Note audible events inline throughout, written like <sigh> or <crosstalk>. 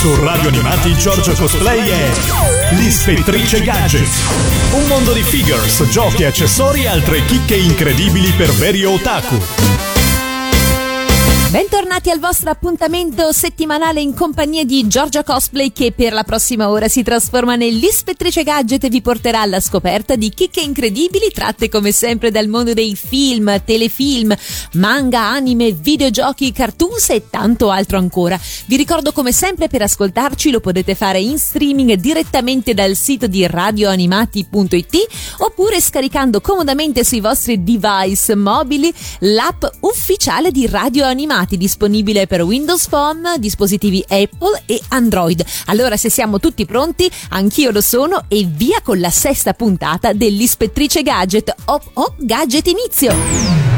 Su Radio Animati Giorgio Cosplay è L'Ispettrice Gadget. Un mondo di figures, giochi, accessori e altre chicche incredibili per veri otaku. Bentornati al vostro appuntamento settimanale in compagnia di Giorgia Cosplay che per la prossima ora si trasforma nell'ispettrice gadget e vi porterà alla scoperta di chicche incredibili tratte come sempre dal mondo dei film, telefilm, manga, anime, videogiochi, cartoons e tanto altro ancora. Vi ricordo come sempre per ascoltarci lo potete fare in streaming direttamente dal sito di radioanimati.it oppure scaricando comodamente sui vostri device mobili l'app ufficiale di Radio Animati disponibile per Windows Phone, dispositivi Apple e Android. Allora se siamo tutti pronti, anch'io lo sono e via con la sesta puntata dell'Ispettrice Gadget. Op op gadget inizio!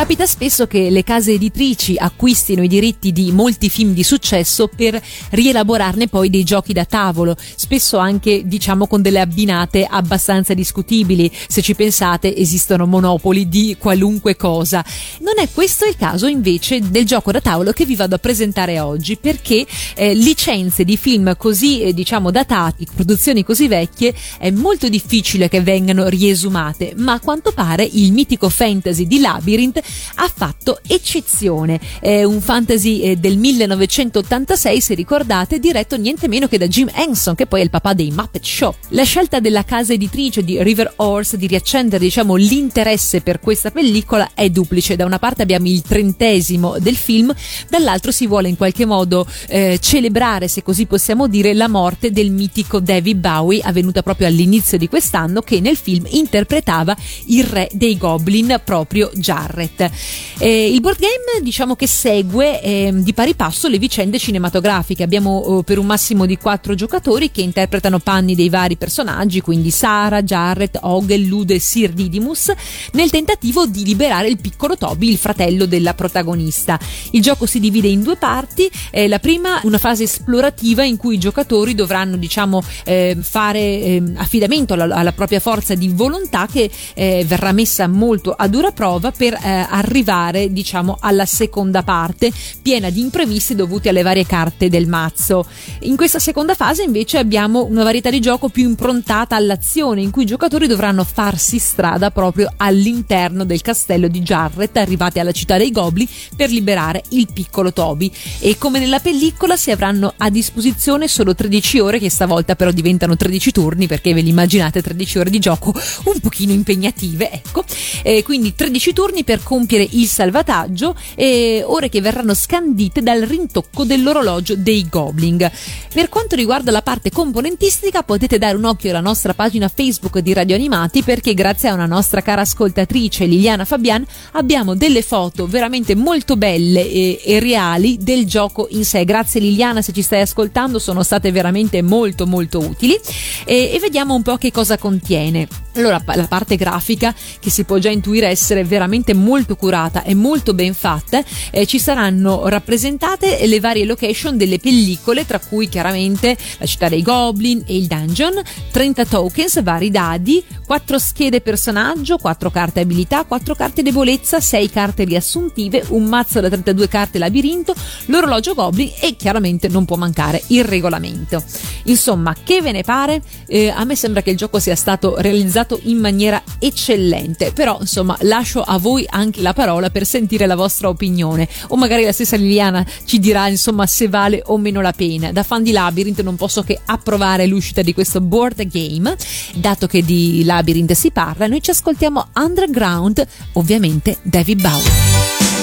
Capita spesso che le case editrici acquistino i diritti di molti film di successo per rielaborarne poi dei giochi da tavolo, spesso anche diciamo con delle abbinate abbastanza discutibili. Se ci pensate esistono monopoli di qualunque cosa. Non è questo il caso invece del gioco da tavolo che vi vado a presentare oggi perché eh, licenze di film così eh, diciamo datati, produzioni così vecchie è molto difficile che vengano riesumate, ma a quanto pare il mitico fantasy di Labyrinth ha fatto eccezione. È un fantasy eh, del 1986, se ricordate, diretto niente meno che da Jim Henson, che poi è il papà dei Muppet Show. La scelta della casa editrice di River Horse di riaccendere, diciamo, l'interesse per questa pellicola è duplice. Da una parte abbiamo il trentesimo del film, dall'altro si vuole in qualche modo eh, celebrare, se così possiamo dire, la morte del mitico David Bowie, avvenuta proprio all'inizio di quest'anno, che nel film interpretava il re dei Goblin, proprio Jarrett. Internet. Eh, il board game diciamo che segue eh, di pari passo le vicende cinematografiche. Abbiamo eh, per un massimo di quattro giocatori che interpretano panni dei vari personaggi, quindi Sara, Jarrett, Ogel, Lude e Sir Didymus, nel tentativo di liberare il piccolo Toby, il fratello della protagonista. Il gioco si divide in due parti. Eh, la prima, una fase esplorativa in cui i giocatori dovranno diciamo eh, fare ehm, affidamento alla, alla, propria forza di volontà che eh, verrà messa molto a dura prova per arrivare diciamo alla seconda parte piena di imprevisti dovuti alle varie carte del mazzo. In questa seconda fase invece abbiamo una varietà di gioco più improntata all'azione in cui i giocatori dovranno farsi strada proprio all'interno del castello di Jarrett arrivati alla città dei Gobli per liberare il piccolo Toby e come nella pellicola si avranno a disposizione solo 13 ore che stavolta però diventano 13 turni perché ve li immaginate 13 ore di gioco un pochino impegnative ecco e quindi 13 turni per compiere il salvataggio e ore che verranno scandite dal rintocco dell'orologio dei Goblin. Per quanto riguarda la parte componentistica potete dare un occhio alla nostra pagina Facebook di Radio Animati perché grazie a una nostra cara ascoltatrice Liliana Fabian abbiamo delle foto veramente molto belle e, e reali del gioco in sé. Grazie Liliana se ci stai ascoltando, sono state veramente molto molto utili e, e vediamo un po' che cosa contiene. Allora, la parte grafica che si può già intuire essere veramente molto curata e molto ben fatta, eh, ci saranno rappresentate le varie location delle pellicole, tra cui chiaramente la città dei Goblin e il dungeon, 30 tokens, vari dadi, 4 schede personaggio, 4 carte abilità, 4 carte debolezza, 6 carte riassuntive, un mazzo da 32 carte labirinto, l'orologio Goblin e chiaramente non può mancare il regolamento. Insomma, che ve ne pare? Eh, a me sembra che il gioco sia stato realizzato in maniera eccellente, però insomma lascio a voi anche la parola per sentire la vostra opinione o magari la stessa Liliana ci dirà insomma se vale o meno la pena. Da fan di Labyrinth non posso che approvare l'uscita di questo board game, dato che di Labyrinth si parla, noi ci ascoltiamo Underground, ovviamente David Bowie.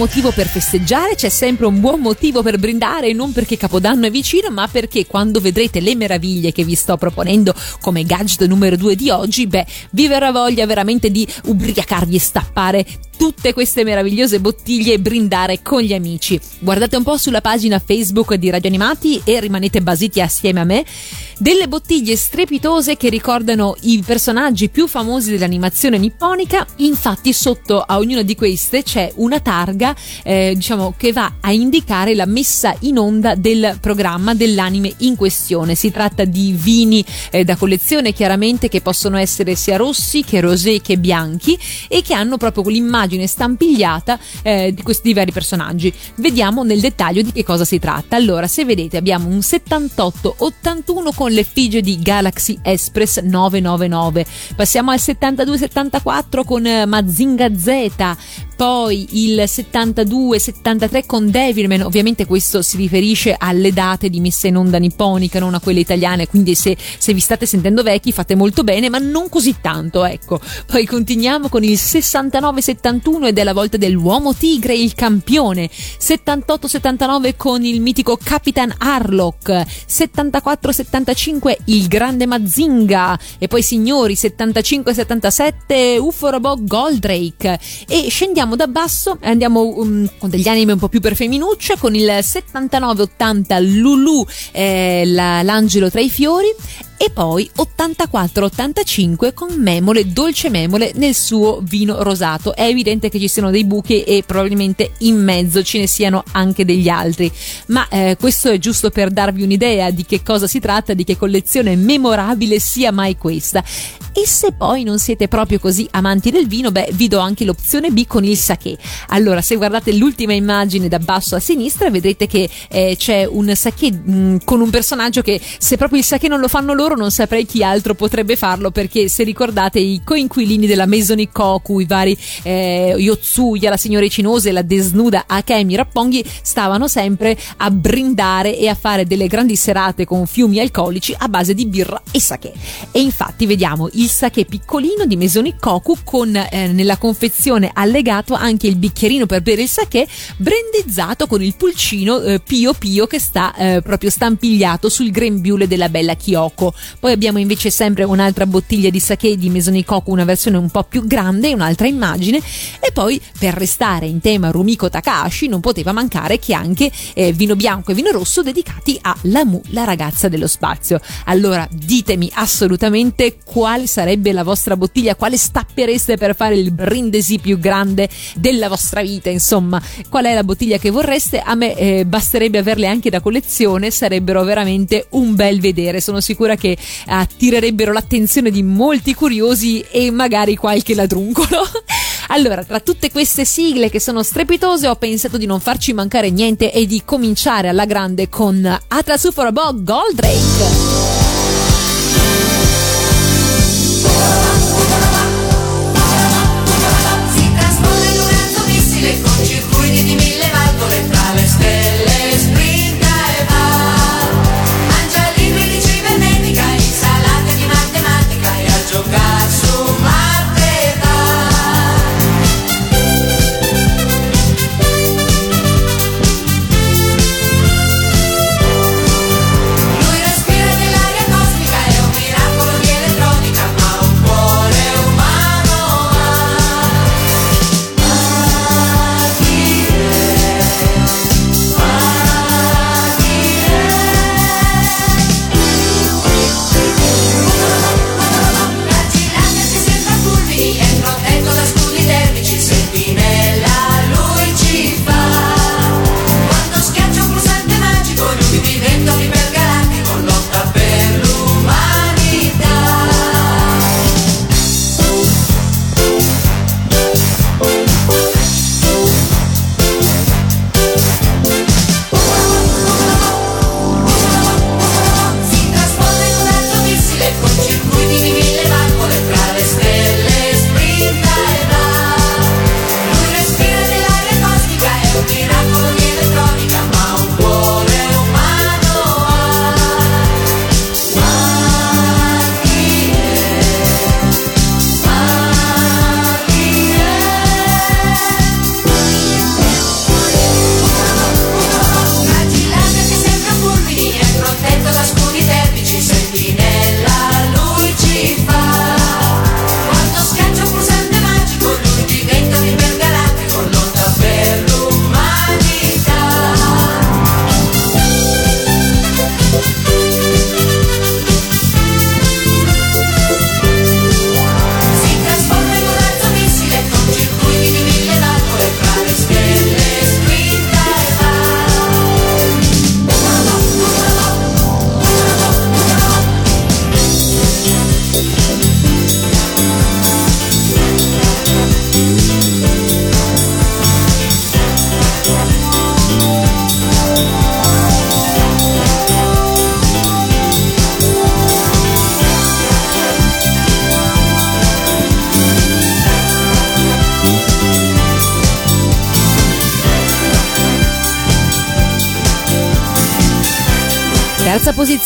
Motivo per festeggiare, c'è sempre un buon motivo per brindare, non perché Capodanno è vicino, ma perché quando vedrete le meraviglie che vi sto proponendo come gadget numero 2 di oggi, beh, vi verrà voglia veramente di ubriacarvi e stappare tutte queste meravigliose bottiglie e brindare con gli amici. Guardate un po' sulla pagina Facebook di Radio Animati e rimanete basiti assieme a me. Delle bottiglie strepitose che ricordano i personaggi più famosi dell'animazione nipponica. Infatti, sotto a ognuna di queste c'è una targa, eh, diciamo, che va a indicare la messa in onda del programma dell'anime in questione. Si tratta di vini eh, da collezione, chiaramente, che possono essere sia rossi che rosé che bianchi e che hanno proprio l'immagine immagine stampigliata eh, di questi vari personaggi. Vediamo nel dettaglio di che cosa si tratta. Allora, se vedete, abbiamo un 78-81 con l'effigie di Galaxy Express 999. Passiamo al 72-74 con eh, Mazinga Z, poi il 72-73 con Devilman, ovviamente questo si riferisce alle date di messa in onda nipponica, non a quelle italiane, quindi se, se vi state sentendo vecchi fate molto bene, ma non così tanto, ecco. Poi continuiamo con il 69-71 ed è la volta dell'uomo tigre, il campione, 78-79 con il mitico Capitan Harlock, 74-75 il grande Mazinga. E poi signori 75-77 UFO Robot Goldrake. E scendiamo andiamo da basso e andiamo um, con degli anime un po' più per femminuccia con il 79-80 Lulu eh, la, l'angelo tra i fiori e poi 84-85 con memole, dolce memole nel suo vino rosato. È evidente che ci siano dei buchi e probabilmente in mezzo ce ne siano anche degli altri, ma eh, questo è giusto per darvi un'idea di che cosa si tratta, di che collezione memorabile sia mai questa. E se poi non siete proprio così amanti del vino, beh, vi do anche l'opzione B con il sake. Allora, se guardate l'ultima immagine da basso a sinistra, vedrete che eh, c'è un sake mh, mm, con un personaggio che se proprio il sake non lo fanno loro, non saprei chi altro potrebbe farlo, perché se ricordate i coinquilini della Maison Ikoku, i vari eh, Yotsuya, la signora Cinose, la desnuda Akemi Rapponghi, stavano sempre a brindare e a fare delle grandi serate con fiumi alcolici a base di birra e sake. E infatti vediamo il sake piccolino di Mesoni Koku con eh, nella confezione allegato anche il bicchierino per bere il sake brandizzato con il pulcino eh, Pio Pio che sta eh, proprio stampigliato sul grembiule della bella Kyoko. Poi abbiamo invece sempre un'altra bottiglia di sake di Mesoni Koku, una versione un po' più grande, un'altra immagine e poi per restare in tema Rumiko Takahashi non poteva mancare che anche eh, vino bianco e vino rosso dedicati a Lamu, la ragazza dello spazio. Allora ditemi assolutamente quale sarebbe la vostra bottiglia, quale stappereste per fare il brindisi più grande della vostra vita, insomma, qual è la bottiglia che vorreste? A me eh, basterebbe averle anche da collezione, sarebbero veramente un bel vedere. Sono sicura che attirerebbero l'attenzione di molti curiosi e magari qualche ladruncolo. <laughs> Allora, tra tutte queste sigle che sono strepitose, ho pensato di non farci mancare niente e di cominciare alla grande con Atlas for a Bog Goldrake.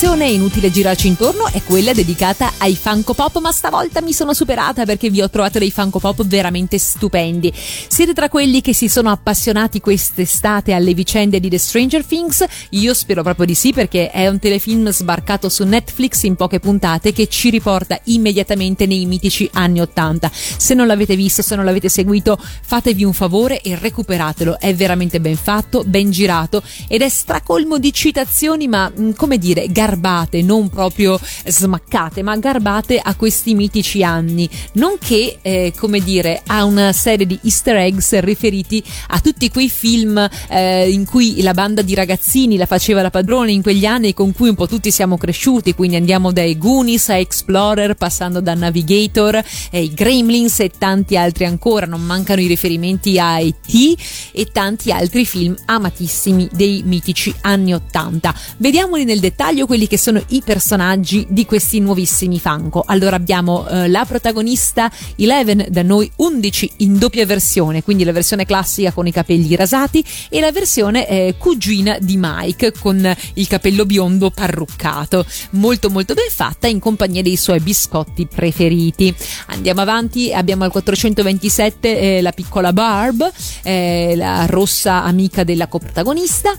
Posizione, inutile girarci intorno, è quella dedicata ai Funko Pop, ma stavolta mi sono superata perché vi ho trovato dei Funko Pop veramente stupendi. Siete tra quelli che si sono appassionati quest'estate alle vicende di The Stranger Things? Io spero proprio di sì perché è un telefilm sbarcato su Netflix in poche puntate che ci riporta immediatamente nei mitici anni 80. Se non l'avete visto, se non l'avete seguito, fatevi un favore e recuperatelo. È veramente ben fatto, ben girato ed è stracolmo di citazioni, ma mm, come dire, garbate, non proprio smaccate, ma garbate a questi mitici anni, nonché, eh, come dire, a una serie di easter eggs riferiti a tutti quei film eh, in cui la banda di ragazzini la faceva la padrone in quegli anni con cui un po' tutti siamo cresciuti, quindi andiamo dai Goonies a Explorer, passando da Navigator, ai Gremlins e tanti altri ancora, non mancano i riferimenti a E.T. e tanti altri film amatissimi dei mitici anni 80. Vediamoli nel dettaglio quelli che sono i personaggi di questi nuovissimi Funko. Allora abbiamo eh, la protagonista Eleven, da noi 11 in doppia versione, quindi la versione classica con i capelli rasati e la versione eh, cugina di Mike con il capello biondo parruccato. Molto molto ben fatta in compagnia dei suoi biscotti preferiti. Andiamo avanti, abbiamo al 427 eh, la piccola Barb, eh, la rossa amica della coprotagonista.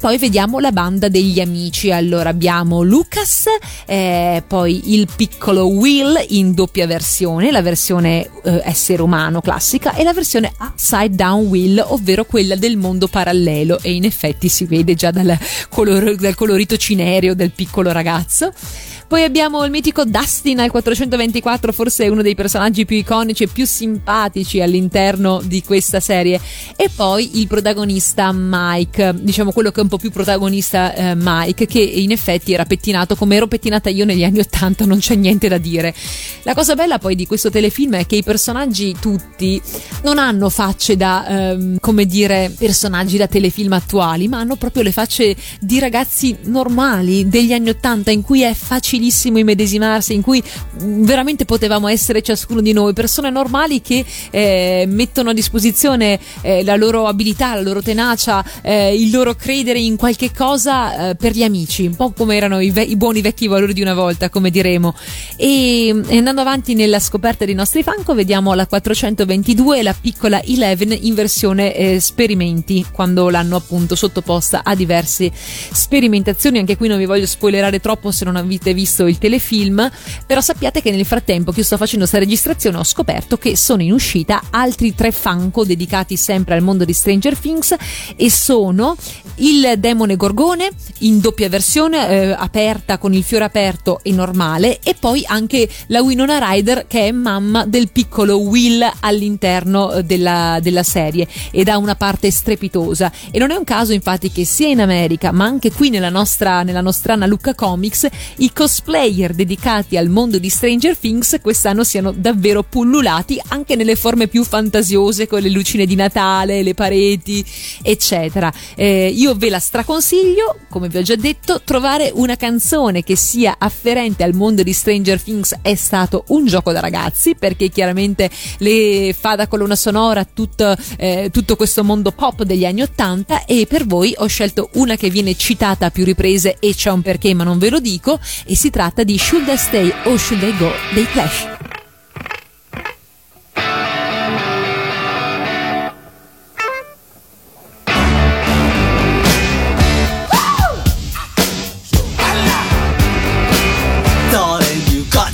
Poi vediamo la banda degli amici. Allora, allora abbiamo Lucas, eh, poi il piccolo Will in doppia versione, la versione eh, essere umano classica e la versione Upside Down Will, ovvero quella del mondo parallelo e in effetti si vede già dal, color- dal colorito cinereo del piccolo ragazzo. Poi abbiamo il mitico Dustin al 424, forse uno dei personaggi più iconici e più simpatici all'interno di questa serie. E poi il protagonista Mike, diciamo quello che è un po' più protagonista eh, Mike, che in effetti era pettinato come ero pettinata io negli anni 80, non c'è niente da dire. La cosa bella poi di questo telefilm è che i personaggi tutti non hanno facce da, ehm, come dire, personaggi da telefilm attuali, ma hanno proprio le facce di ragazzi normali degli anni 80 in cui è facilissimo immedesimarsi, in cui veramente potevamo essere ciascuno di noi, persone normali che eh, mettono a disposizione eh, la loro abilità, la loro tenacia, eh, il loro credere in qualche cosa eh, per gli amici, un po' come erano i, ve- i, buoni vecchi valori di una volta, come diremo. E, e andando avanti nella scoperta dei nostri fanco, vediamo la 422 la piccola Eleven in versione eh, sperimenti, quando l'hanno appunto sottoposta a diverse sperimentazioni. Anche qui non vi voglio spoilerare troppo se non avete visto il telefilm, però sappiate che nel frattempo che io sto facendo questa registrazione ho scoperto che sono in uscita altri tre fanco dedicati sempre al mondo di Stranger Things e sono il demone gorgone in doppia versione eh, aperta con il fiore aperto e normale e poi anche la Winona Ryder che è mamma del piccolo Will all'interno eh, della, della serie ed ha una parte strepitosa. E non è un caso infatti che sia in America ma anche qui nella nostra, nella nostra Lucca Comics i cosplayer dedicati al mondo di Stranger Things quest'anno siano davvero pullulati anche nelle forme più fantasiose con le lucine di Natale, le pareti eccetera. Eh, io ve la straconsiglio come vi ho già detto trovare una canzone che sia afferente al mondo di Stranger Things è stato un gioco da ragazzi perché chiaramente le fa da colonna sonora tutto, eh, tutto questo mondo pop degli anni 80 e per voi ho scelto una che viene citata a più riprese e c'è un perché ma non ve lo dico e si tratta di Should I Stay or Should I Go dei Clash.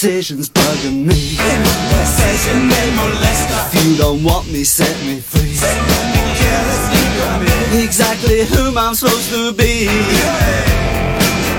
decisions bugging me. They molestation, they molest us. If you don't want me, set me free. Set me careless, exactly who I'm supposed to be. Yeah.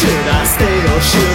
知らせてよ知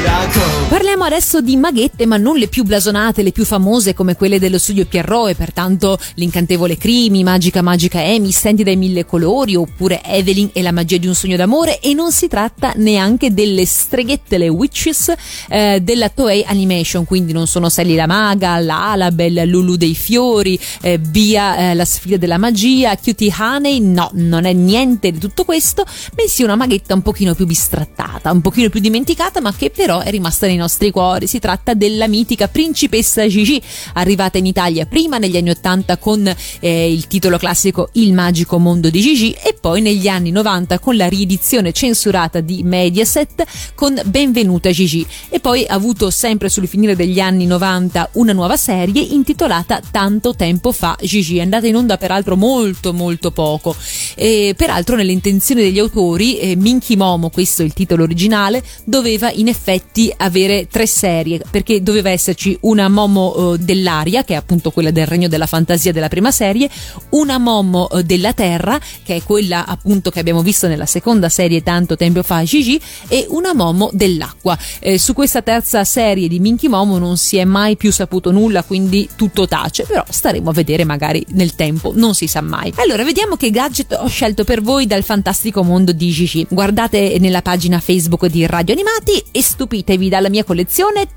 adesso di maghette, ma non le più blasonate, le più famose come quelle dello studio Pierrot e pertanto l'incantevole Crimi, Magica Magica Amy, Stendi dai mille colori oppure Evelyn e la magia di un sogno d'amore. E non si tratta neanche delle streghette, le witches eh, della Toei Animation, quindi non sono Sally la maga, la Alabel, Lulu dei fiori, eh, Bia eh, la sfida della magia, Cutie Honey, no, non è niente di tutto questo, bensì una maghetta un pochino più bistrattata, un pochino più dimenticata, ma che però è rimasta nei nostri cuori. Si tratta della mitica principessa Gigi, arrivata in Italia prima negli anni 80 con eh, il titolo classico Il magico mondo di Gigi e poi negli anni 90 con la riedizione censurata di Mediaset con Benvenuta Gigi e poi ha avuto sempre sul finire degli anni 90 una nuova serie intitolata Tanto tempo fa Gigi, è andata in onda peraltro molto molto poco. E, peraltro nelle intenzioni degli autori eh, Minky Momo, questo è il titolo originale, doveva in effetti avere tre serie perché doveva esserci una Momo eh, dell'aria che è appunto quella del regno della fantasia della prima serie, una Momo eh, della terra che è quella appunto che abbiamo visto nella seconda serie tanto tempo fa Gigi e una Momo dell'acqua. Eh, su questa terza serie di Minky Momo non si è mai più saputo nulla quindi tutto tace però staremo a vedere magari nel tempo non si sa mai. Allora vediamo che gadget ho scelto per voi dal fantastico mondo di Gigi. Guardate nella pagina Facebook di Radio Animati e stupitevi dalla mia collezione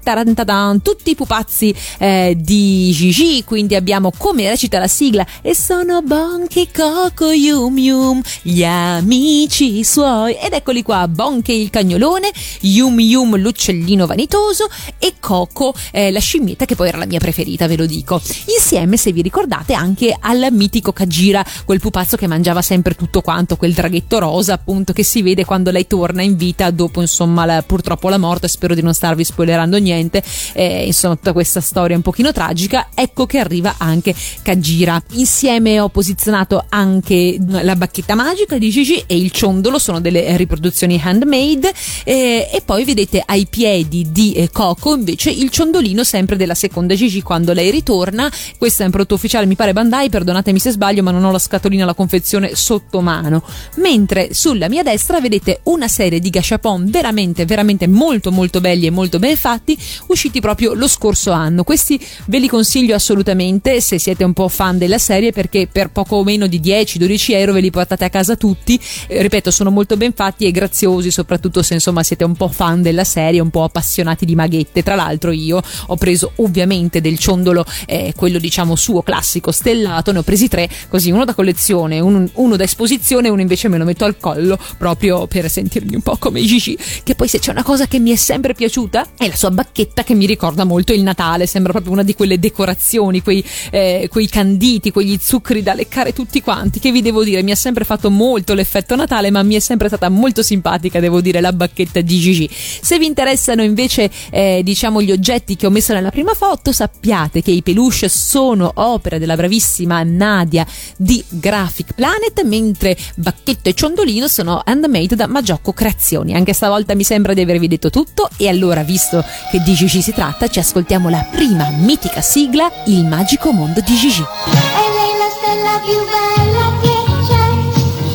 tarantadan, tutti i pupazzi eh, di Gigi, quindi abbiamo come recita la sigla e sono Bonche, Coco, Yum Yum, gli amici suoi. Ed eccoli qua, Bonche il cagnolone, Yum Yum l'uccellino vanitoso e Coco eh, la scimmietta che poi era la mia preferita, ve lo dico. Insieme, se vi ricordate, anche al mitico Kajira, quel pupazzo che mangiava sempre tutto quanto, quel draghetto rosa appunto che si vede quando lei torna in vita dopo insomma la, purtroppo la morte, spero di non starvi spoilerando niente, eh, insomma tutta questa storia un pochino tragica, ecco che arriva anche Kajira. Insieme ho posizionato anche la bacchetta magica di Gigi e il ciondolo, sono delle riproduzioni handmade eh, e poi vedete ai piedi di eh, Coco invece il ciondolino sempre della seconda Gigi quando lei ritorna, questo è un prodotto ufficiale mi pare Bandai, perdonatemi se sbaglio ma non ho la scatolina, la confezione sotto mano, mentre sulla mia destra vedete una serie di gashapon veramente veramente molto molto belli e molto ben fatti usciti proprio lo scorso anno. Questi ve li consiglio assolutamente se siete un po' fan della serie perché per poco meno di 10-12 euro ve li portate a casa tutti. Eh, ripeto, sono molto ben fatti e graziosi, soprattutto se insomma siete un po' fan della serie, un po' appassionati di maghette. Tra l'altro io ho preso ovviamente del ciondolo, eh, quello diciamo suo classico stellato, ne ho presi tre, così uno da collezione, un, uno da esposizione uno invece me lo metto al collo proprio per sentirmi un po' come Gigi, che poi se c'è una cosa che mi è sempre piaciuta è la sua bacchetta che mi ricorda molto il Natale, sembra proprio una di quelle decorazioni, quei, eh, quei canditi, quegli zuccheri da leccare tutti quanti, che vi devo dire, mi ha sempre fatto molto l'effetto Natale, ma mi è sempre stata molto simpatica, devo dire, la bacchetta di Gigi. Se vi interessano invece, eh, diciamo, gli oggetti che ho messo nella prima foto, sappiate che i peluche sono opera della bravissima Nadia di Graphic Planet, mentre bacchetto e ciondolino sono handmade da Magiocco Creazioni. Anche stavolta mi sembra di avervi detto tutto e allora, visto che di Gigi si tratta, ci ascoltiamo la prima mitica sigla, Il magico mondo di Gigi. E lei la stella più bella che c'è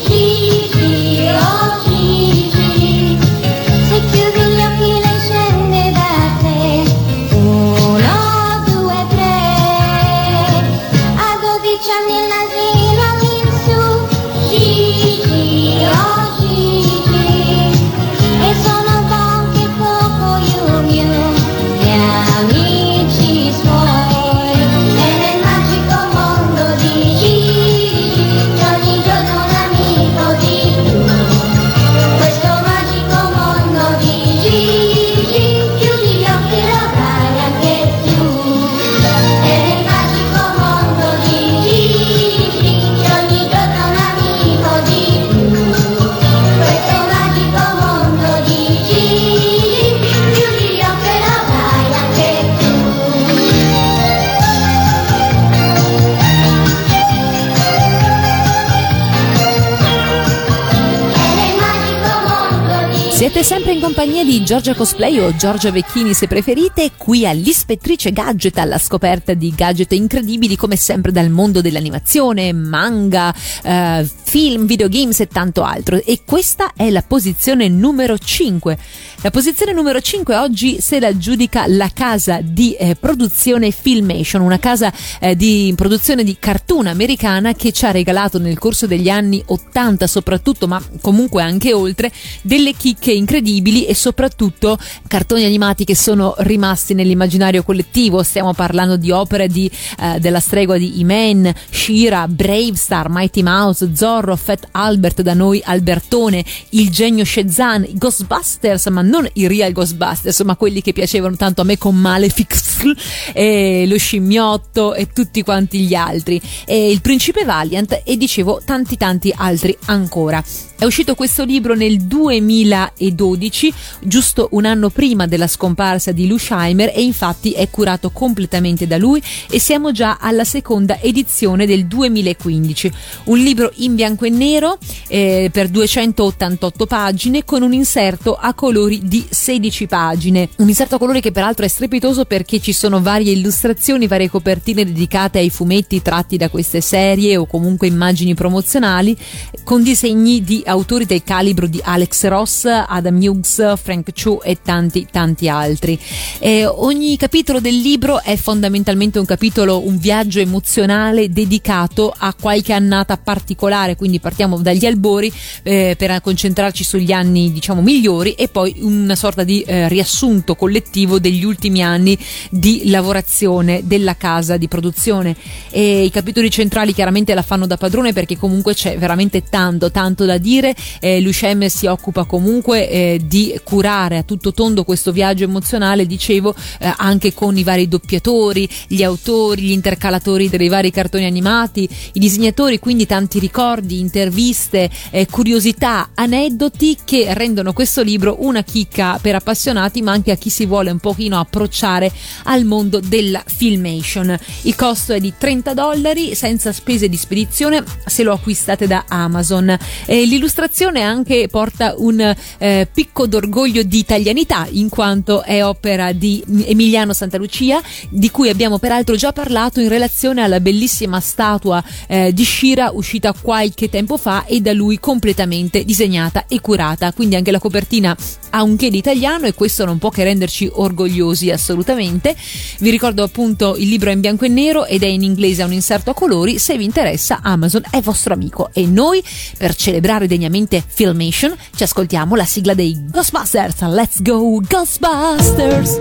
Gigi, oh compagnia di Giorgia Cosplay o Giorgia Vecchini se preferite, qui all'Ispettrice Gadget alla scoperta di gadget incredibili come sempre dal mondo dell'animazione, manga, eh, film, videogames e tanto altro. E questa è la posizione numero 5. La posizione numero 5 oggi se la giudica la casa di eh, produzione Filmation, una casa eh, di produzione di cartoon americana che ci ha regalato nel corso degli anni 80 soprattutto, ma comunque anche oltre, delle chicche incredibili e soprattutto cartoni animati che sono rimasti nell'immaginario collettivo. Stiamo parlando di opere di, eh, della stregua di E-Man, Shira, Brave Star, Mighty Mouse, Zorro, Fat Albert, da noi Albertone, il genio Shezan, Ghostbusters, ma non i real Ghostbusters, ma quelli che piacevano tanto a me con Malefic, <laughs> e lo scimmiotto e tutti quanti gli altri, e il principe Valiant e dicevo tanti tanti altri ancora. È uscito questo libro nel 2012, giusto un anno prima della scomparsa di Lou Scheimer e infatti è curato completamente da lui e siamo già alla seconda edizione del 2015. Un libro in bianco e nero eh, per 288 pagine con un inserto a colori di 16 pagine. Un inserto a colori che peraltro è strepitoso perché ci sono varie illustrazioni, varie copertine dedicate ai fumetti tratti da queste serie o comunque immagini promozionali con disegni di autori del calibro di Alex Ross, Adam Hughes, Frank Chu e tanti tanti altri. Eh, ogni capitolo del libro è fondamentalmente un capitolo, un viaggio emozionale dedicato a qualche annata particolare, quindi partiamo dagli albori eh, per concentrarci sugli anni diciamo migliori e poi una sorta di eh, riassunto collettivo degli ultimi anni di lavorazione della casa di produzione. E I capitoli centrali chiaramente la fanno da padrone perché comunque c'è veramente tanto tanto da dire. Eh, Lucem si occupa comunque eh, curare a tutto tondo questo viaggio emozionale, dicevo, eh, anche con i vari doppiatori, gli autori, gli intercalatori dei vari cartoni animati, i disegnatori, quindi tanti ricordi, interviste, eh, curiosità, aneddoti che rendono questo libro una chicca per appassionati, ma anche a chi si vuole un pochino approcciare al mondo della filmation. Il costo è di 30 dollari senza spese di spedizione se lo acquistate da Amazon. Eh, l'illustrazione L'illustrazione anche porta un eh, picco d'orgoglio di italianità, in quanto è opera di Emiliano Santalucia, di cui abbiamo peraltro già parlato in relazione alla bellissima statua eh, di Shira uscita qualche tempo fa e da lui completamente disegnata e curata. Quindi anche la copertina ha un che di italiano e questo non può che renderci orgogliosi assolutamente. Vi ricordo appunto il libro è in bianco e nero ed è in inglese a un inserto a colori. Se vi interessa, Amazon è vostro amico e noi per celebrare degnamente Filmation, ci ascoltiamo la sigla dei Ghostbusters. Let's go Ghostbusters!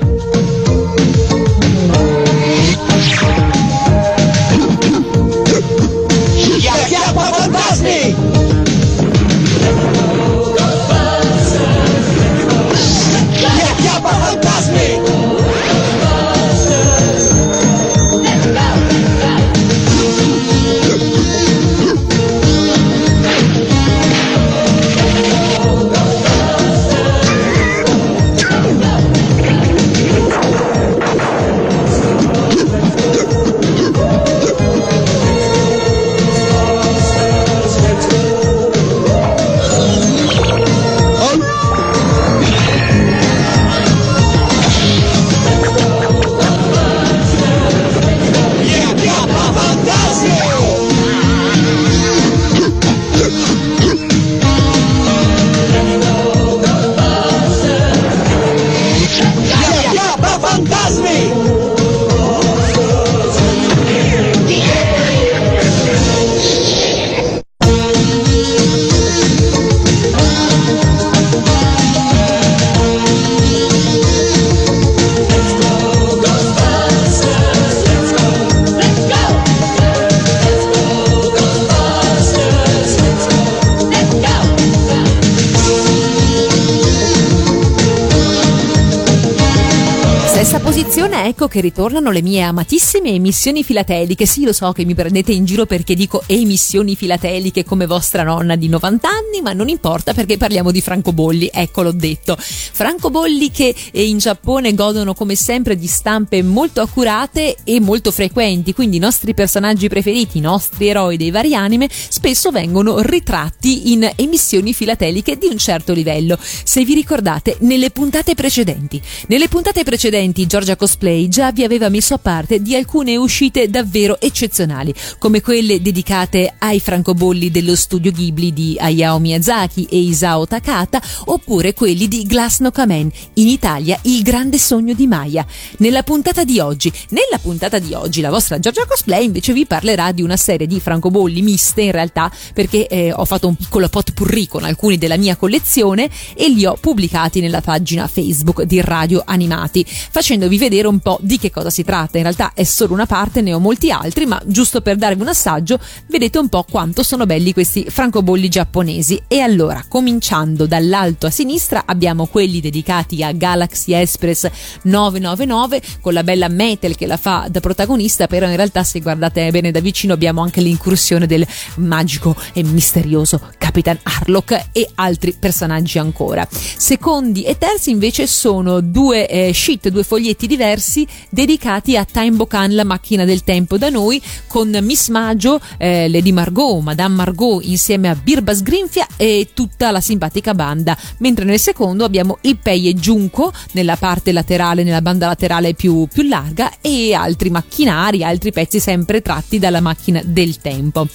Che ritornano le mie amatissime emissioni filateliche. Sì, lo so che mi prendete in giro perché dico emissioni filateliche come vostra nonna di 90 anni, ma non importa perché parliamo di francobolli. Ecco, l'ho detto. Francobolli che eh, in Giappone godono come sempre di stampe molto accurate e molto frequenti, quindi i nostri personaggi preferiti, i nostri eroi dei vari anime, spesso vengono ritratti in emissioni filateliche di un certo livello. Se vi ricordate, nelle puntate precedenti. Nelle puntate precedenti Giorgia Cosplay già vi aveva messo a parte di alcune uscite davvero eccezionali, come quelle dedicate ai francobolli dello studio Ghibli di Hayao Miyazaki e Isao Takata, oppure quelli di Glass no Kamen, in Italia Il grande sogno di Maya. Nella puntata di oggi, nella puntata di oggi la vostra Giorgia Cosplay invece vi parlerà di una serie di francobolli miste in realtà, perché eh, ho fatto un piccolo potpourri con alcuni della mia collezione e li ho pubblicati nella pagina Facebook di Radio Animati, facendovi vedere un po' di che cosa si tratta. In realtà è solo una parte, ne ho molti altri, ma giusto per darvi un assaggio, vedete un po' quanto sono belli questi francobolli giapponesi. E allora, cominciando dall'alto a sinistra, abbiamo quelli dedicati a Galaxy Express 999 con la bella Metal che la fa da protagonista, però in realtà se guardate bene da vicino abbiamo anche l'incursione del magico e misterioso Capitan Harlock e altri personaggi ancora. Secondi e terzi invece sono due eh, sheet, due foglietti diversi dedicati a Time Bocan, la macchina del tempo da noi, con Miss Maggio, eh, Lady Margot, Madame Margot insieme a Birbas Grinfia e tutta la simpatica banda, mentre nel secondo abbiamo il Pei e Junko nella parte laterale, nella banda laterale più, più larga e altri macchinari, altri pezzi sempre tratti dalla macchina del tempo.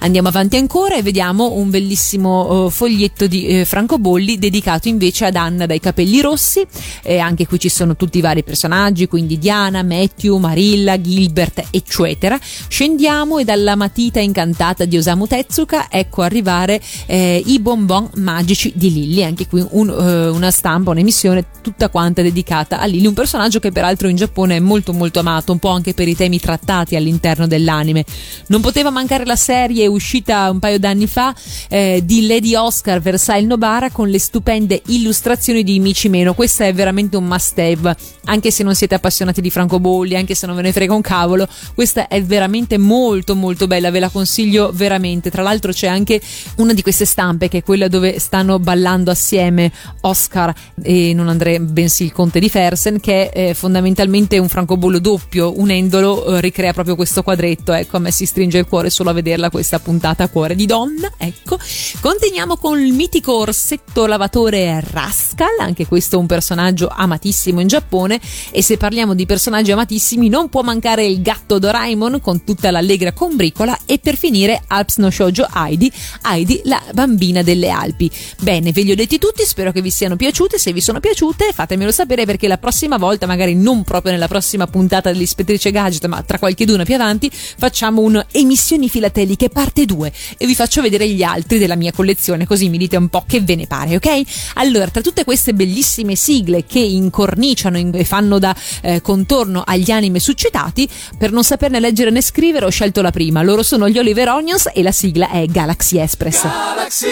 Andiamo avanti ancora e vediamo un bellissimo uh, foglietto di eh, francobolli dedicato invece ad Anna dai capelli rossi e anche qui ci sono tutti i vari personaggi, quindi Diana, Matthew, Marilla, Gilbert, eccetera. Scendiamo e dalla matita incantata di Osamu Tezuka ecco arrivare eh, i bonbon magici di Lilly, anche qui un, uh, una stampa, un'emissione tutta quanta dedicata a Lilly, un personaggio che peraltro in Giappone è molto molto amato, un po' anche per i temi trattati all'interno dell'anime. Non poteva mancare la serie uscita un paio d'anni fa eh, di Lady Oscar Versailles Nobara con le stupende illustrazioni di Michi Meno. Questa è veramente un must have, anche se non siete appassionati di francobolli, anche se non ve ne frega un cavolo. Questa è veramente molto molto bella, ve la consiglio veramente. Tra l'altro c'è anche una di queste stampe che è quella dove stanno ballando assieme Oscar e non André, bensì il conte di Fersen, che è eh, fondamentalmente un francobollo doppio, unendolo eh, ricrea proprio questo quadretto. Ecco, a me si stringe il cuore solo a vederla questa puntata a cuore di donna. Ecco, continuiamo con il mitico orsetto lavatore Rascal, anche questo un personaggio amatissimo in Giappone. E se parliamo di personaggi amatissimi, non può mancare il gatto Doraemon con tutta l'allegra combricola e per finire Alps no Shoujo Heidi, Heidi la bambina delle Alpi. Bene, ve li ho detti tutti, spero che vi siano piaciute. Se vi sono piaciute, fatemelo sapere perché la prossima volta, magari non proprio nella prossima puntata dell'ispettrice Gadget, ma tra qualche d'una più avanti, facciamo un emissioni filateliche parte 2 e vi faccio vedere gli altri della mia collezione, così mi dite un po' che ve ne pare, ok? Allora, tra tutte queste bellissime sigle che incorniciano e fanno da eh, contorno agli anime succitati, per non saperne leggere né scrivere ho scelto la prima. Loro sono gli Oliver Onions e la sigla è Galaxy Express. Galaxy,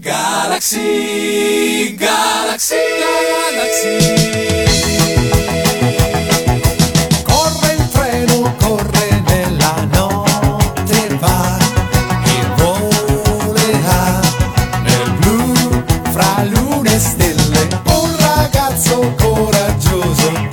Galaxy, Galaxy, Galaxy. Corre il treno, corre nella notte, va e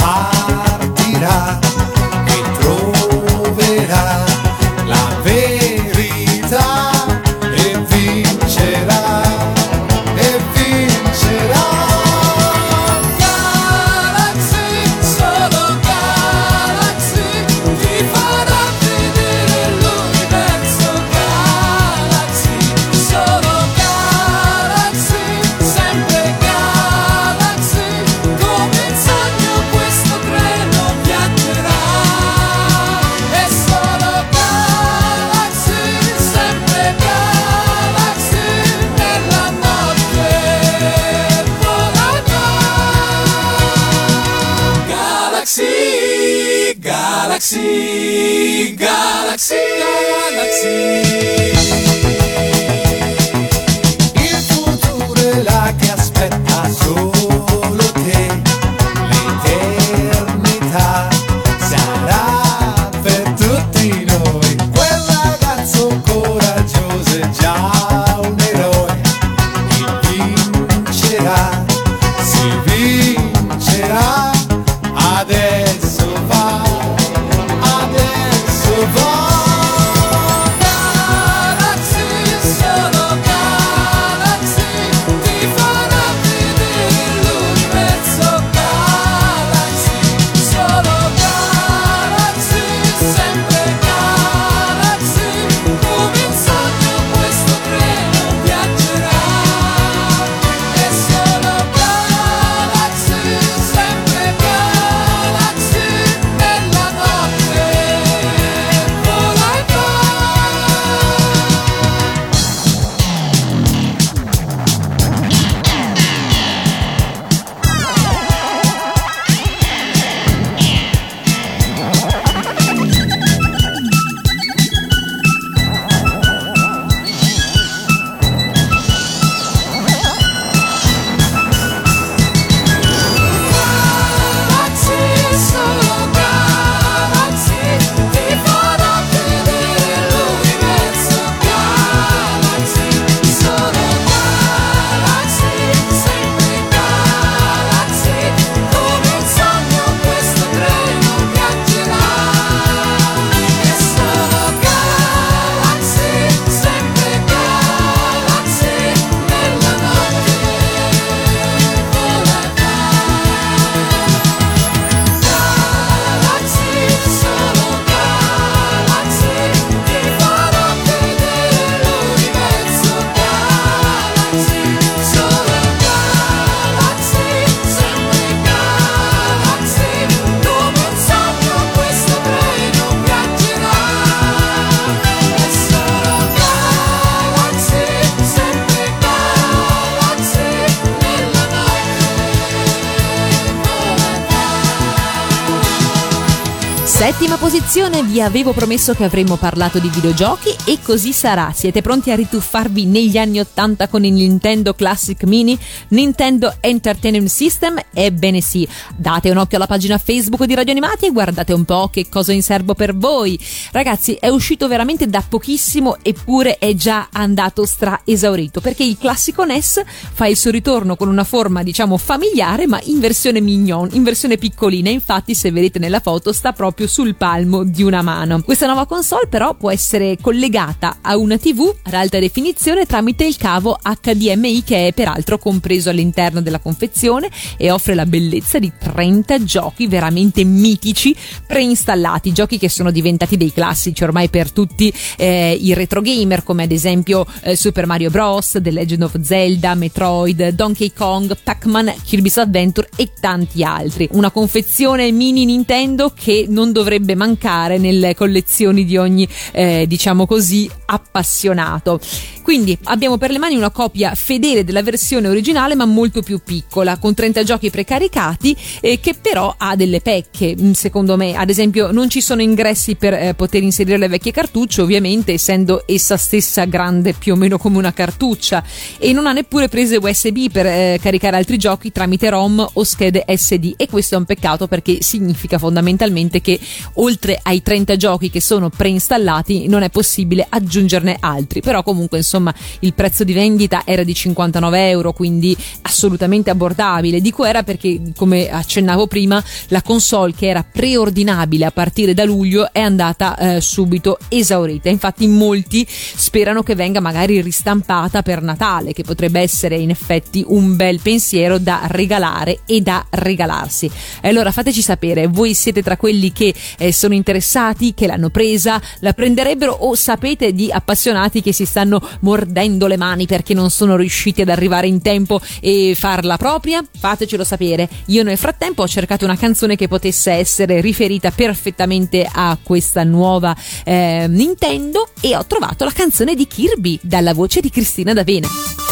avevo promesso che avremmo parlato di videogiochi e così sarà. Siete pronti a rituffarvi negli anni 80 con il Nintendo Classic Mini, Nintendo Entertainment System? Ebbene sì, date un occhio alla pagina Facebook di Radio Animati e guardate un po' che cosa in serbo per voi. Ragazzi, è uscito veramente da pochissimo eppure è già andato stra esaurito perché il classico NES fa il suo ritorno con una forma diciamo familiare ma in versione mignon, in versione piccolina. Infatti se vedete nella foto sta proprio sul palmo di una mano. Questa nuova console però può essere collegata a una TV ad alta definizione tramite il cavo HDMI che è peraltro compreso all'interno della confezione e offre la bellezza di 30 giochi veramente mitici preinstallati, giochi che sono diventati dei classici ormai per tutti eh, i retro gamer come ad esempio eh, Super Mario Bros, The Legend of Zelda, Metroid, Donkey Kong, Pac-Man, Kirby's Adventure e tanti altri. Una confezione mini Nintendo che non dovrebbe mancare nelle collezioni di ogni, eh, diciamo così, appassionato. Quindi abbiamo per le mani una copia fedele della versione originale ma molto più piccola, con 30 giochi precaricati eh, che però ha delle pecche, mm, secondo me. Ad esempio non ci sono ingressi per eh, poter inserire le vecchie cartucce, ovviamente essendo essa stessa grande più o meno come una cartuccia e non ha neppure prese USB per eh, caricare altri giochi tramite ROM o schede SD e questo è un peccato perché significa fondamentalmente che oltre ai 30 giochi che sono preinstallati non è possibile aggiungerne altri, però comunque insomma il prezzo di vendita era di 59 euro, quindi assolutamente abbordabile. Dico era perché, come accennavo prima, la console che era preordinabile a partire da luglio è andata eh, subito esaurita. Infatti, molti sperano che venga magari ristampata per Natale, che potrebbe essere in effetti un bel pensiero da regalare e da regalarsi. E allora fateci sapere, voi siete tra quelli che eh, sono interessati, che l'hanno presa, la prenderebbero o sapete di appassionati che si stanno mordendo le mani perché non sono riusciti ad arrivare in tempo e farla propria? Fatecelo sapere. Io nel frattempo ho cercato una canzone che potesse essere riferita perfettamente a questa nuova eh, Nintendo e ho trovato la canzone di Kirby dalla voce di Cristina D'Avena.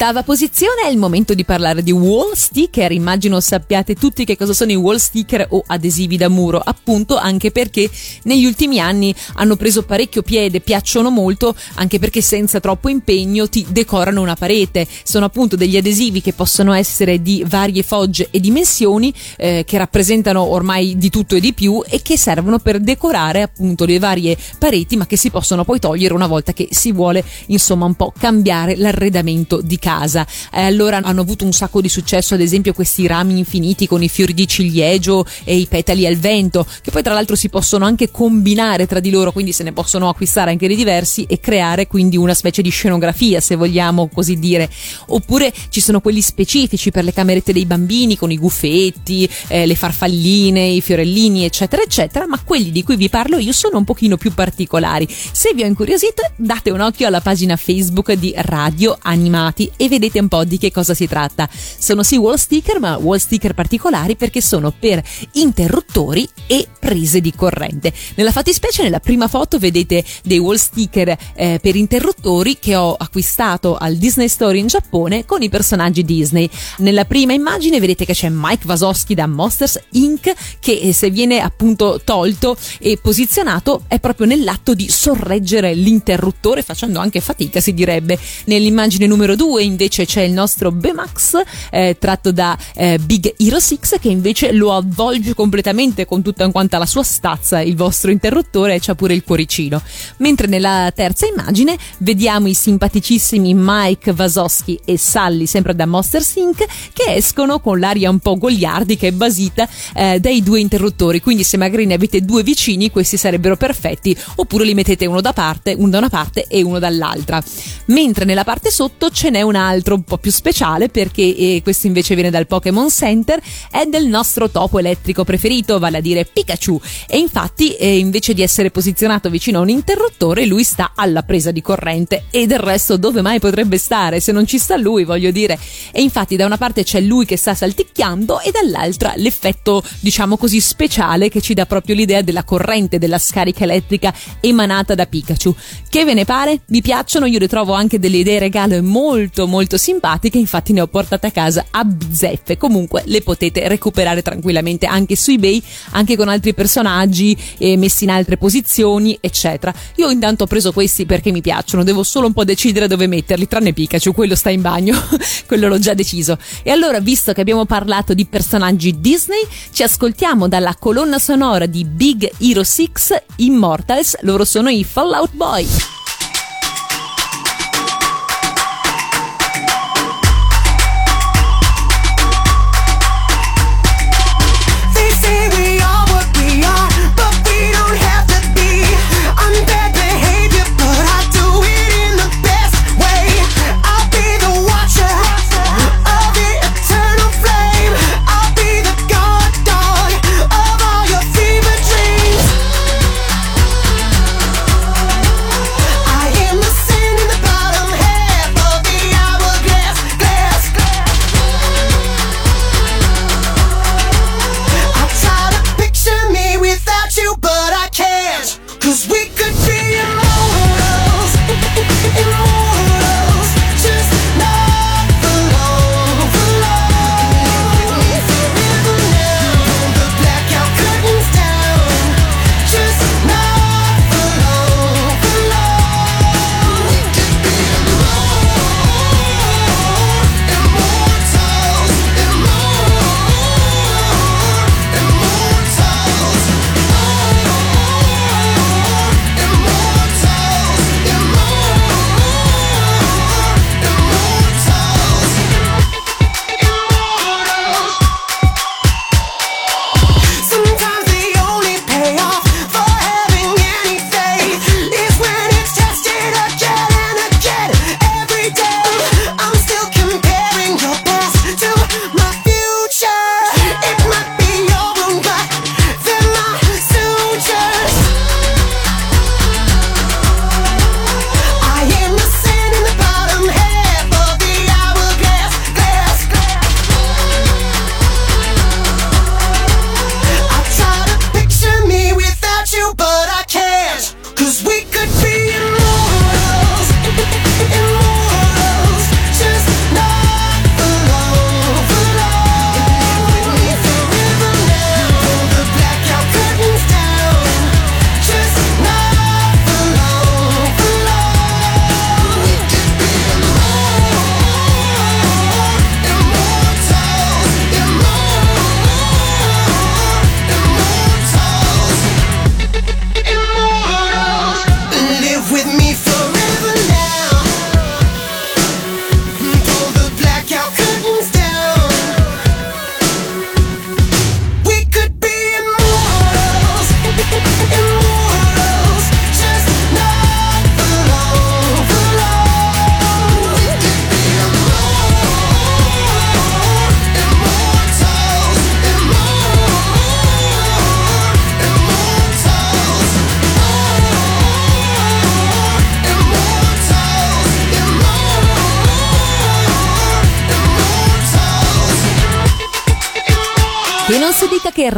Ottava posizione è il momento di parlare di wall sticker. Immagino sappiate tutti che cosa sono i wall sticker o adesivi da muro, appunto anche perché negli ultimi anni hanno preso parecchio piede, piacciono molto anche perché senza troppo impegno ti decorano una parete. Sono appunto degli adesivi che possono essere di varie fogge e dimensioni eh, che rappresentano ormai di tutto e di più e che servono per decorare appunto le varie pareti ma che si possono poi togliere una volta che si vuole insomma un po' cambiare l'arredamento di casa. Eh, allora hanno avuto un sacco di successo ad esempio questi rami infiniti con i fiori di ciliegio e i petali al vento che poi tra l'altro si possono anche combinare tra di loro quindi se ne possono acquistare anche di diversi e creare quindi una specie di scenografia se vogliamo così dire. Oppure ci sono quelli specifici per le camerette dei bambini con i guffetti, eh, le farfalline, i fiorellini eccetera eccetera ma quelli di cui vi parlo io sono un pochino più particolari. Se vi ho incuriosito date un occhio alla pagina Facebook di Radio Animati e vedete un po' di che cosa si tratta. Sono sì wall sticker ma wall sticker particolari perché sono per interruttori e prese di corrente. Nella fattispecie nella prima foto vedete dei wall sticker eh, per interruttori che ho acquistato al Disney Store in Giappone con i personaggi Disney. Nella prima immagine vedete che c'è Mike Wasowski da Monsters Inc. che eh, se viene appunto tolto e posizionato è proprio nell'atto di sorreggere l'interruttore facendo anche fatica si direbbe. Nell'immagine numero 2 invece c'è il nostro Bemax eh, tratto da eh, Big Hero 6 che invece lo avvolge completamente con tutta quanta la sua stazza il vostro interruttore e c'ha pure il cuoricino. Mentre nella terza immagine vediamo i simpaticissimi Mike Wasowski e Sally sempre da Monster Inc. che escono con l'aria un po' goliardica e basita eh, dai due interruttori quindi se magari ne avete due vicini questi sarebbero perfetti oppure li mettete uno da parte uno da una parte e uno dall'altra mentre nella parte sotto ce n'è un altro un po' più speciale perché eh, questo invece viene dal Pokémon Center è del nostro topo elettrico preferito vale a dire Pikachu. E infatti eh, invece di essere posizionato vicino a un interruttore lui sta alla presa di corrente. E del resto dove mai potrebbe stare? Se non ci sta lui voglio dire. E infatti da una parte c'è lui che sta salticchiando e dall'altra l'effetto diciamo così speciale che ci dà proprio l'idea della corrente della scarica elettrica emanata da Pikachu. Che ve ne pare? Vi piacciono? Io le trovo anche delle idee regalo molto molto simpatiche infatti ne ho portate a casa a bizzeffe. Comunque le potete recuperare tranquillamente anche su ebay anche con altri personaggi eh, messi in altre posizioni eccetera. Io intanto ho preso questi perché mi piacciono devo solo un po' decidere dove metterli tranne Pikachu quello sta in bagno <laughs> quello l'ho già deciso. E allora visto che abbiamo parlato di personaggi Disney ci ascoltiamo dalla colonna sonora di Big Hero 6 Immortals. Loro sono i Fallout Boy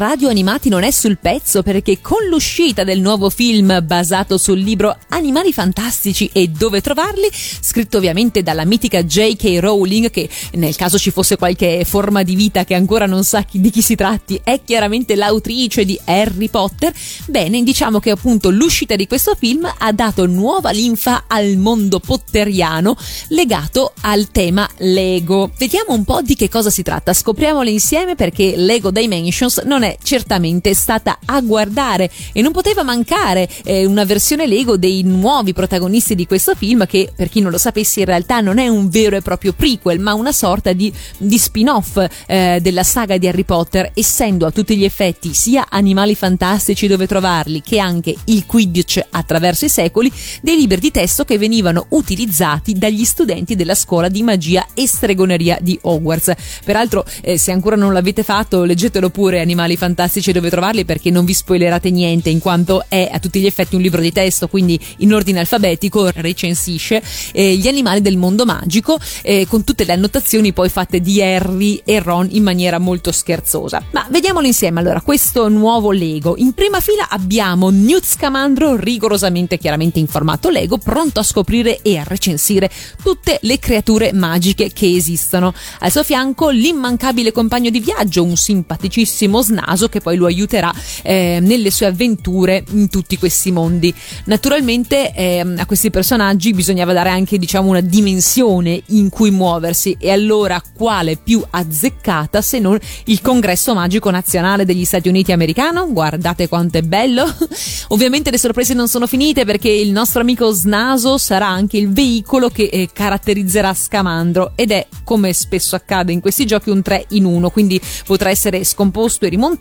Radio Animati non è sul pezzo perché con l'uscita del nuovo film basato sul libro Animali fantastici e dove trovarli, scritto ovviamente dalla mitica J.K. Rowling che nel caso ci fosse qualche forma di vita che ancora non sa chi- di chi si tratti, è chiaramente l'autrice di Harry Potter, bene, diciamo che appunto l'uscita di questo film ha dato nuova linfa al mondo potteriano legato al tema Lego. Vediamo un po' di che cosa si tratta, scopriamolo insieme perché Lego Dimensions non è certamente stata a guardare e non poteva mancare eh, una versione Lego dei nuovi protagonisti di questo film che per chi non lo sapesse in realtà non è un vero e proprio prequel ma una sorta di, di spin-off eh, della saga di Harry Potter essendo a tutti gli effetti sia animali fantastici dove trovarli che anche il Quidditch attraverso i secoli dei libri di testo che venivano utilizzati dagli studenti della scuola di magia e stregoneria di Hogwarts. Peraltro, eh, se ancora non l'avete fatto, leggetelo pure Animali Fantastici dove trovarli perché non vi spoilerate niente, in quanto è a tutti gli effetti un libro di testo, quindi in ordine alfabetico recensisce eh, gli animali del mondo magico eh, con tutte le annotazioni poi fatte di Harry e Ron in maniera molto scherzosa. Ma vediamolo insieme allora, questo nuovo Lego. In prima fila abbiamo Newt Scamandro, rigorosamente chiaramente in formato Lego, pronto a scoprire e a recensire tutte le creature magiche che esistono. Al suo fianco l'immancabile compagno di viaggio, un simpaticissimo snaso che poi lo aiuterà eh, nelle sue avventure in tutti questi mondi. Naturalmente ehm, a questi personaggi bisognava dare anche diciamo una dimensione in cui muoversi e allora quale più azzeccata se non il congresso magico nazionale degli Stati Uniti americano? Guardate quanto è bello! <laughs> Ovviamente le sorprese non sono finite perché il nostro amico Snaso sarà anche il veicolo che eh, caratterizzerà Scamandro ed è, come spesso accade in questi giochi, un 3 in 1, quindi potrà essere scomposto e rimontato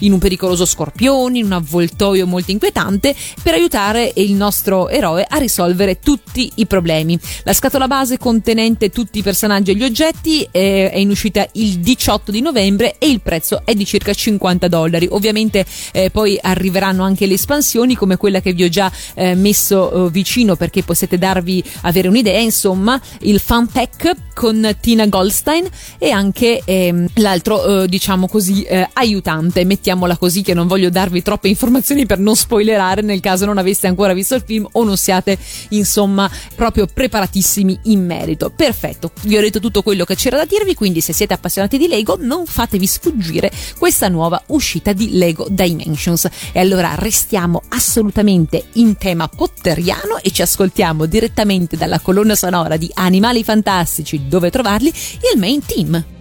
in un pericoloso scorpione, in un avvoltoio molto inquietante per aiutare il nostro eroe a risolvere tutti i problemi. La scatola base contenente tutti i personaggi e gli oggetti eh, è in uscita il 18 di novembre e il prezzo è di circa 50 dollari. Ovviamente eh, poi arriveranno anche le espansioni come quella che vi ho già eh, messo eh, vicino perché possiate darvi avere un'idea, insomma, il fan pack con Tina Goldstein e anche ehm, l'altro eh, diciamo così eh, aiutante, mettiamola così che non voglio darvi troppe informazioni per non spoilerare nel caso non aveste ancora visto il film o non siate insomma proprio preparatissimi in merito. Perfetto, vi ho detto tutto quello che c'era da dirvi, quindi se siete appassionati di Lego non fatevi sfuggire questa nuova uscita di Lego Dimensions. E allora restiamo assolutamente in tema potteriano e ci ascoltiamo direttamente dalla colonna sonora di Animali Fantastici, dove trovarli, il main team.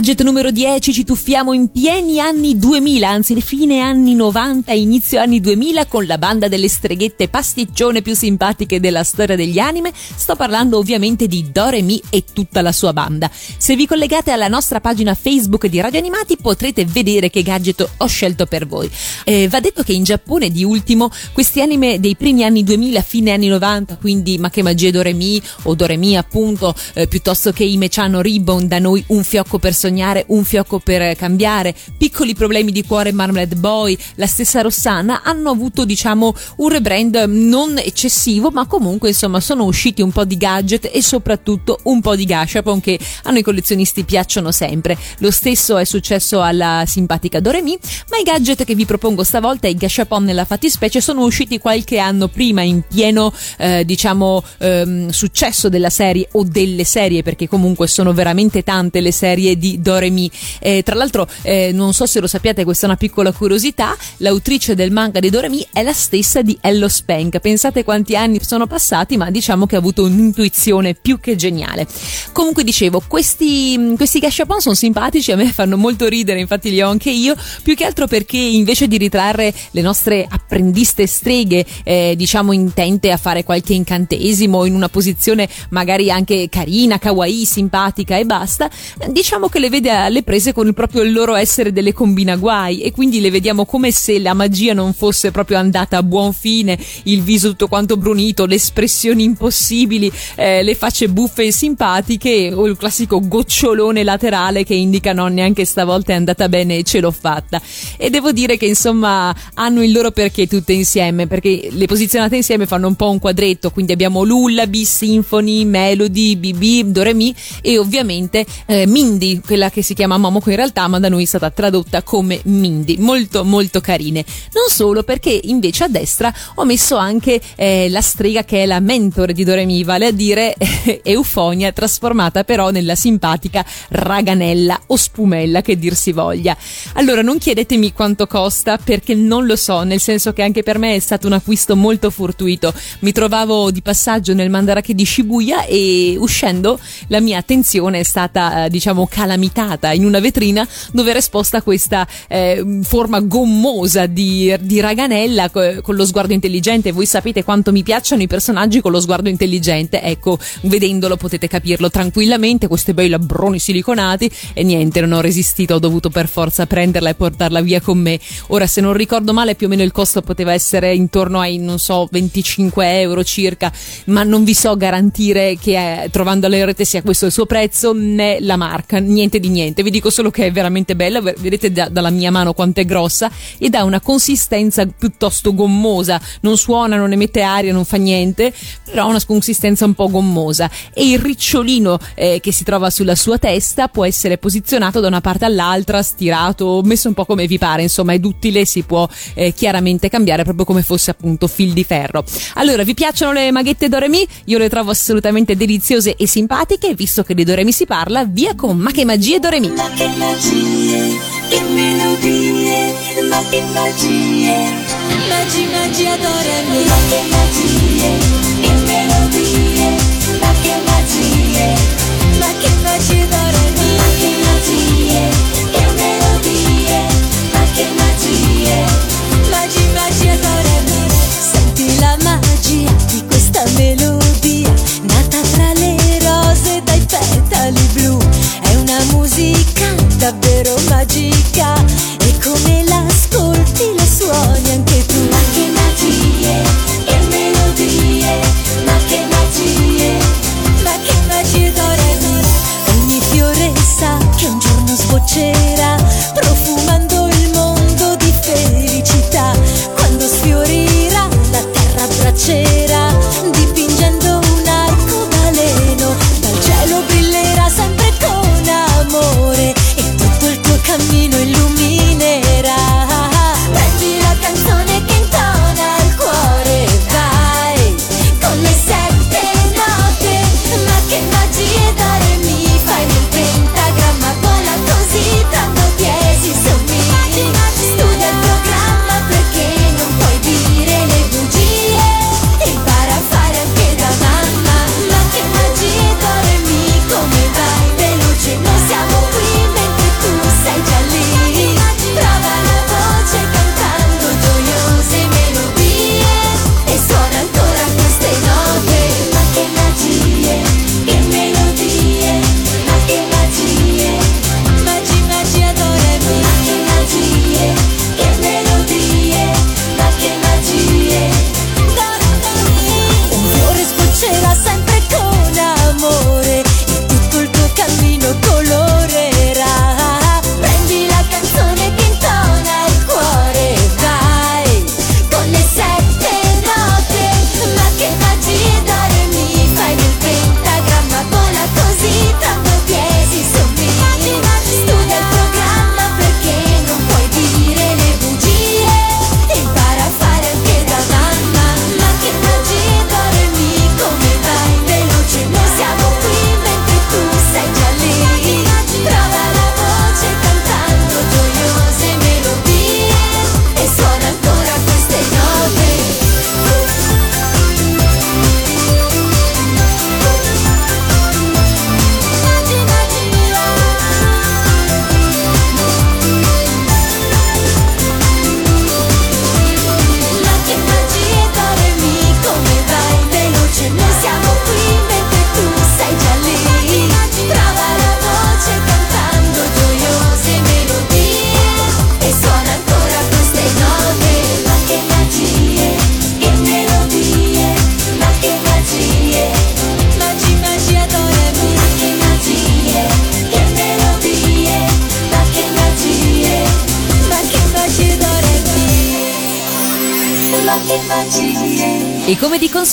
Gadget numero 10, ci tuffiamo in pieni anni 2000, anzi fine anni 90 inizio anni 2000 con la banda delle streghette pasticcione più simpatiche della storia degli anime. Sto parlando ovviamente di Doremi e tutta la sua banda. Se vi collegate alla nostra pagina Facebook di Radio Animati potrete vedere che gadget ho scelto per voi. Eh, va detto che in Giappone di ultimo questi anime dei primi anni 2000, fine anni 90, quindi Ma che magia Doremi o Doremi appunto, eh, piuttosto che Ime-chan Ribbon, da noi un fiocco per sognare, un fiocco per cambiare, piccoli problemi di cuore Marmalade Boy, la stessa Rossana hanno avuto diciamo un rebrand non eccessivo, ma comunque insomma sono usciti un po' di gadget e soprattutto un po' di gashapon che a noi collezionisti piacciono sempre. Lo stesso è successo alla simpatica Doremi, ma i gadget che vi propongo stavolta, i gashapon nella fattispecie, sono usciti qualche anno prima in pieno eh, diciamo ehm, successo della serie o delle serie perché comunque sono veramente tante le serie di Doremi. Eh, tra l'altro, eh, non so se lo sappiate, questa è una piccola curiosità: l'autrice del manga di Doremi è la stessa di Ello Spank. Pensate quanti anni sono passati, ma diciamo che ha avuto un'intuizione più che geniale. Comunque, dicevo, questi, questi gashapon sono simpatici, a me fanno molto ridere, infatti li ho anche io, più che altro perché invece di ritrarre le nostre apprendiste streghe, eh, diciamo intente a fare qualche incantesimo in una posizione magari anche carina, kawaii, simpatica e basta, diciamo che le vede alle prese con il proprio il loro essere delle combinaguai e quindi le vediamo come se la magia non fosse proprio andata a buon fine, il viso tutto quanto brunito, le espressioni impossibili, eh, le facce buffe e simpatiche o il classico gocciolone laterale che indica no neanche stavolta è andata bene e ce l'ho fatta. E devo dire che insomma hanno il loro perché tutte insieme, perché le posizionate insieme fanno un po' un quadretto, quindi abbiamo Lullaby, Symphony, Melody, BB, Doremi e ovviamente eh, Mindy, quella che si chiama Momoko in realtà, ma da noi è stata tradotta come Mindy. Molto molto carine. Non solo perché invece a destra ho messo anche eh, la strega che è la mentore di Doremi, vale a dire eh, <laughs> Eufonia trasformata però nella simpatica raganella o spumella che dir si voglia. Allora non chiedetemi quanto costa perché non lo so, nel senso che anche per me è stato un acquisto molto fortuito. Mi trovavo di passaggio nel Mandarake di Shibuya e uscendo la mia attenzione è stata eh, diciamo calamitata in una vetrina dove era esposta questa eh, forma gommosa di, di raganella co- con lo sguardo intelligente. Voi sapete quanto mi piacciono i personaggi con lo sguardo intelligente, ecco, vedendolo potete capirlo tranquillamente, questi bei labbroni siliconati e niente, non ho resistito, ho dovuto per forza prenderla e portarla via con me. Ora, se non ricordo male, più o meno il costo poteva essere intorno ai, non so, 25 euro circa, ma non vi so garantire che eh, trovando alla rete sia questo il suo prezzo né la marca, niente di niente. Vi dico solo che è veramente bella, vedete da, dalla mia mano quanto è grossa ed ha una consistenza piuttosto gommosa, non suona, non emette aria, non fa niente, però ha una consistenza un po' gommosa e il ricciolino eh, che si trova sulla sua testa può essere posizionato da una parte all'altra, stirato, messo un po' come vi pare, insomma è duttile, si può eh, chiaramente cambiare proprio come fosse appunto fil di ferro. Allora, vi piacciono le maghette Doremi? Io le trovo assolutamente deliziose e simpatiche, visto che di Doremi si parla, via con Ma che magie Doremi! Ma che magie, che melodie, ma che magie, magi magia Doremi. Ma che magie, che melodie, ma che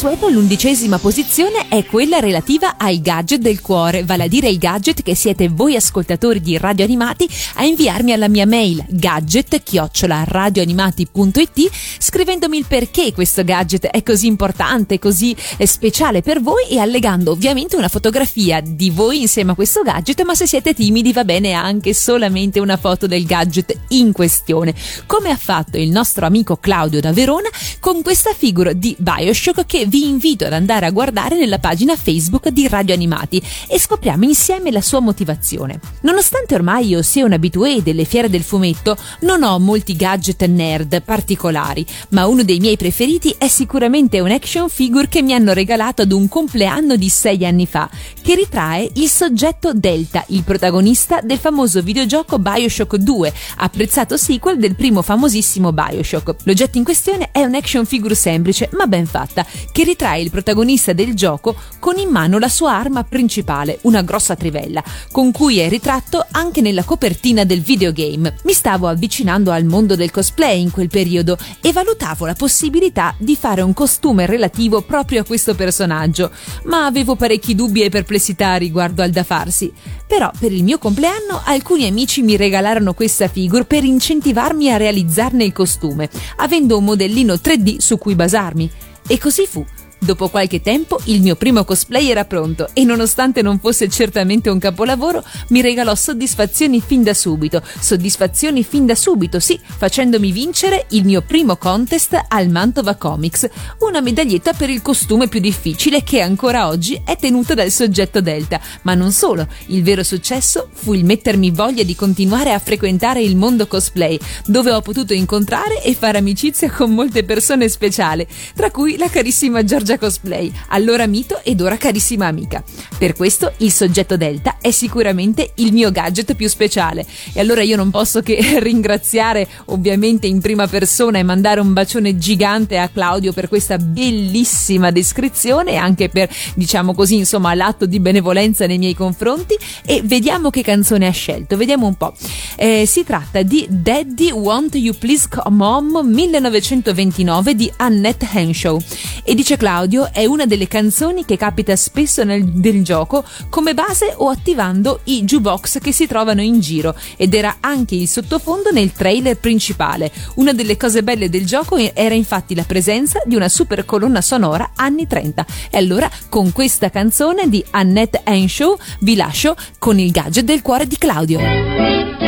consueto, l'undicesima posizione è quella relativa ai gadget del cuore, vale a dire il gadget che siete voi ascoltatori di Radio Animati a inviarmi alla mia mail gadget-radioanimati.it scrivendomi il perché questo gadget è così importante, così eh, speciale per voi e allegando ovviamente una fotografia di voi insieme a questo gadget, ma se siete timidi va bene anche solamente una foto del gadget in questione, come ha fatto il nostro amico Claudio da Verona con questa figura di Bioshock che vi invito ad andare a guardare nella pagina Facebook di Radio Animati e scopriamo insieme la sua motivazione. Nonostante ormai io sia un abitué delle fiere del fumetto, non ho molti gadget nerd particolari, ma uno dei miei preferiti è sicuramente un action figure che mi hanno regalato ad un compleanno di sei anni fa, che ritrae il soggetto Delta, il protagonista del famoso videogioco Bioshock 2, apprezzato sequel del primo famosissimo Bioshock. L'oggetto in questione è un action figure semplice ma ben fatta, che ritrae il protagonista del gioco con in mano la sua arma principale, una grossa trivella, con cui è ritratto anche nella copertina del videogame. Mi stavo avvicinando al mondo del cosplay in quel periodo e valutavo la possibilità di fare un costume relativo proprio a questo personaggio, ma avevo parecchi dubbi e perplessità riguardo al da farsi. Però per il mio compleanno alcuni amici mi regalarono questa figure per incentivarmi a realizzarne il costume, avendo un modellino 3D su cui basarmi. E così fu. Dopo qualche tempo il mio primo cosplay era pronto e nonostante non fosse certamente un capolavoro, mi regalò soddisfazioni fin da subito. Soddisfazioni fin da subito, sì, facendomi vincere il mio primo contest al Mantova Comics, una medaglietta per il costume più difficile che ancora oggi è tenuta dal soggetto Delta. Ma non solo, il vero successo fu il mettermi voglia di continuare a frequentare il mondo cosplay, dove ho potuto incontrare e fare amicizia con molte persone speciali, tra cui la carissima Giorgia Cosplay, allora mito ed ora carissima amica. Per questo il soggetto Delta è sicuramente il mio gadget più speciale. E allora io non posso che <laughs> ringraziare ovviamente in prima persona e mandare un bacione gigante a Claudio per questa bellissima descrizione e anche per diciamo così insomma l'atto di benevolenza nei miei confronti. E vediamo che canzone ha scelto, vediamo un po'. Eh, si tratta di Daddy Want You Please Come Home 1929 di Annette Henshaw. E dice Claudio è una delle canzoni che capita spesso nel del gioco come base o attivando i jukebox che si trovano in giro ed era anche il sottofondo nel trailer principale. Una delle cose belle del gioco era infatti la presenza di una super colonna sonora anni 30. E allora con questa canzone di Annette Henshaw vi lascio con il gadget del cuore di Claudio.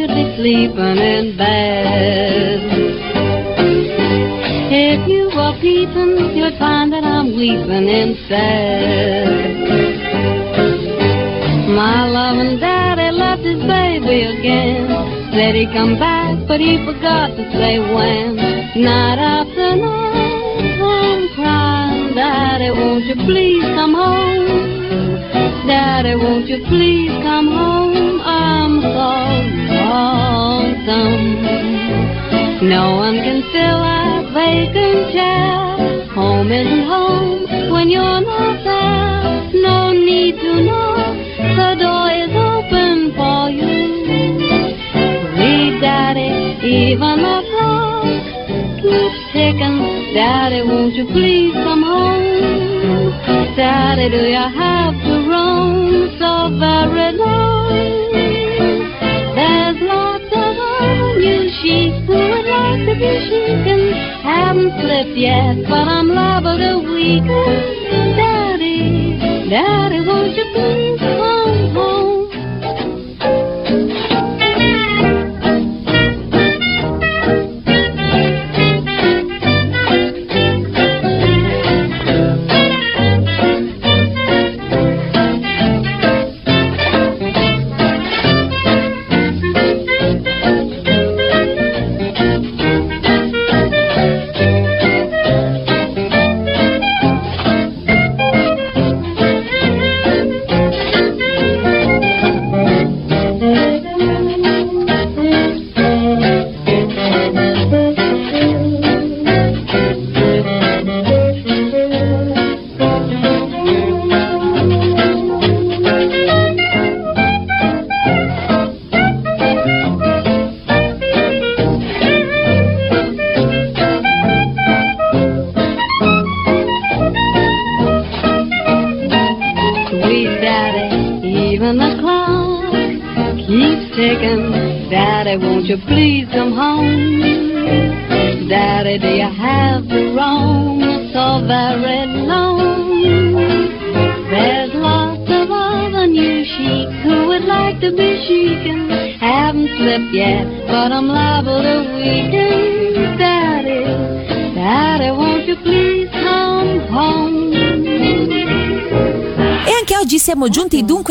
Should be sleeping in bed. If you were peeping, you'd find that I'm weeping instead. My loving daddy left his baby again. Said he'd come back, but he forgot to say when. Night after night, I'm crying, Daddy, won't you please come home? Daddy, won't you please come home? I'm so lonesome. No one can fill that vacant chair. Home isn't home when you're not there. No need to know the door is open for you. Read, Daddy, even the clock keeps ticking. Daddy, won't you please come home? Daddy, do you have to roam so very long? There's lots of other new sheep who would like to be shaken. Haven't slipped yet, but I'm liable to weaken. Daddy, Daddy, won't you please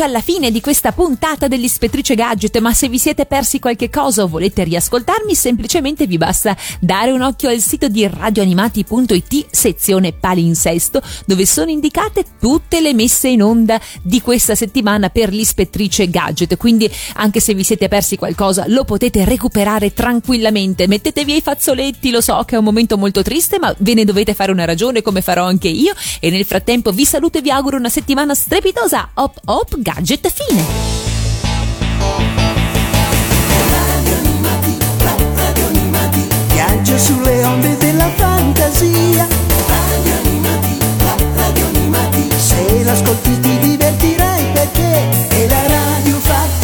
dunque alla fine di questa puntata dell'Ispettrice Gadget, ma se vi siete persi qualche cosa o volete riascoltarmi, semplicemente vi basta dare un occhio al sito di radioanimati.it, sezione palinsesto, dove sono indicate tutte le messe in onda di questa settimana per l'Ispettrice Gadget. Quindi anche se vi siete persi qualcosa lo potete recuperare tranquillamente. Mettetevi ai fazzoletti, lo so che è un momento molto triste, ma ve ne dovete fare una ragione come farò anche io. E nel frattempo vi saluto e vi auguro una settimana strepitosa. Hop hop gadget fine. Viaggio sulle onde della fantasia. Radio animati, radio animati. Se l'ascolti ti divertirai perché è la radio fatta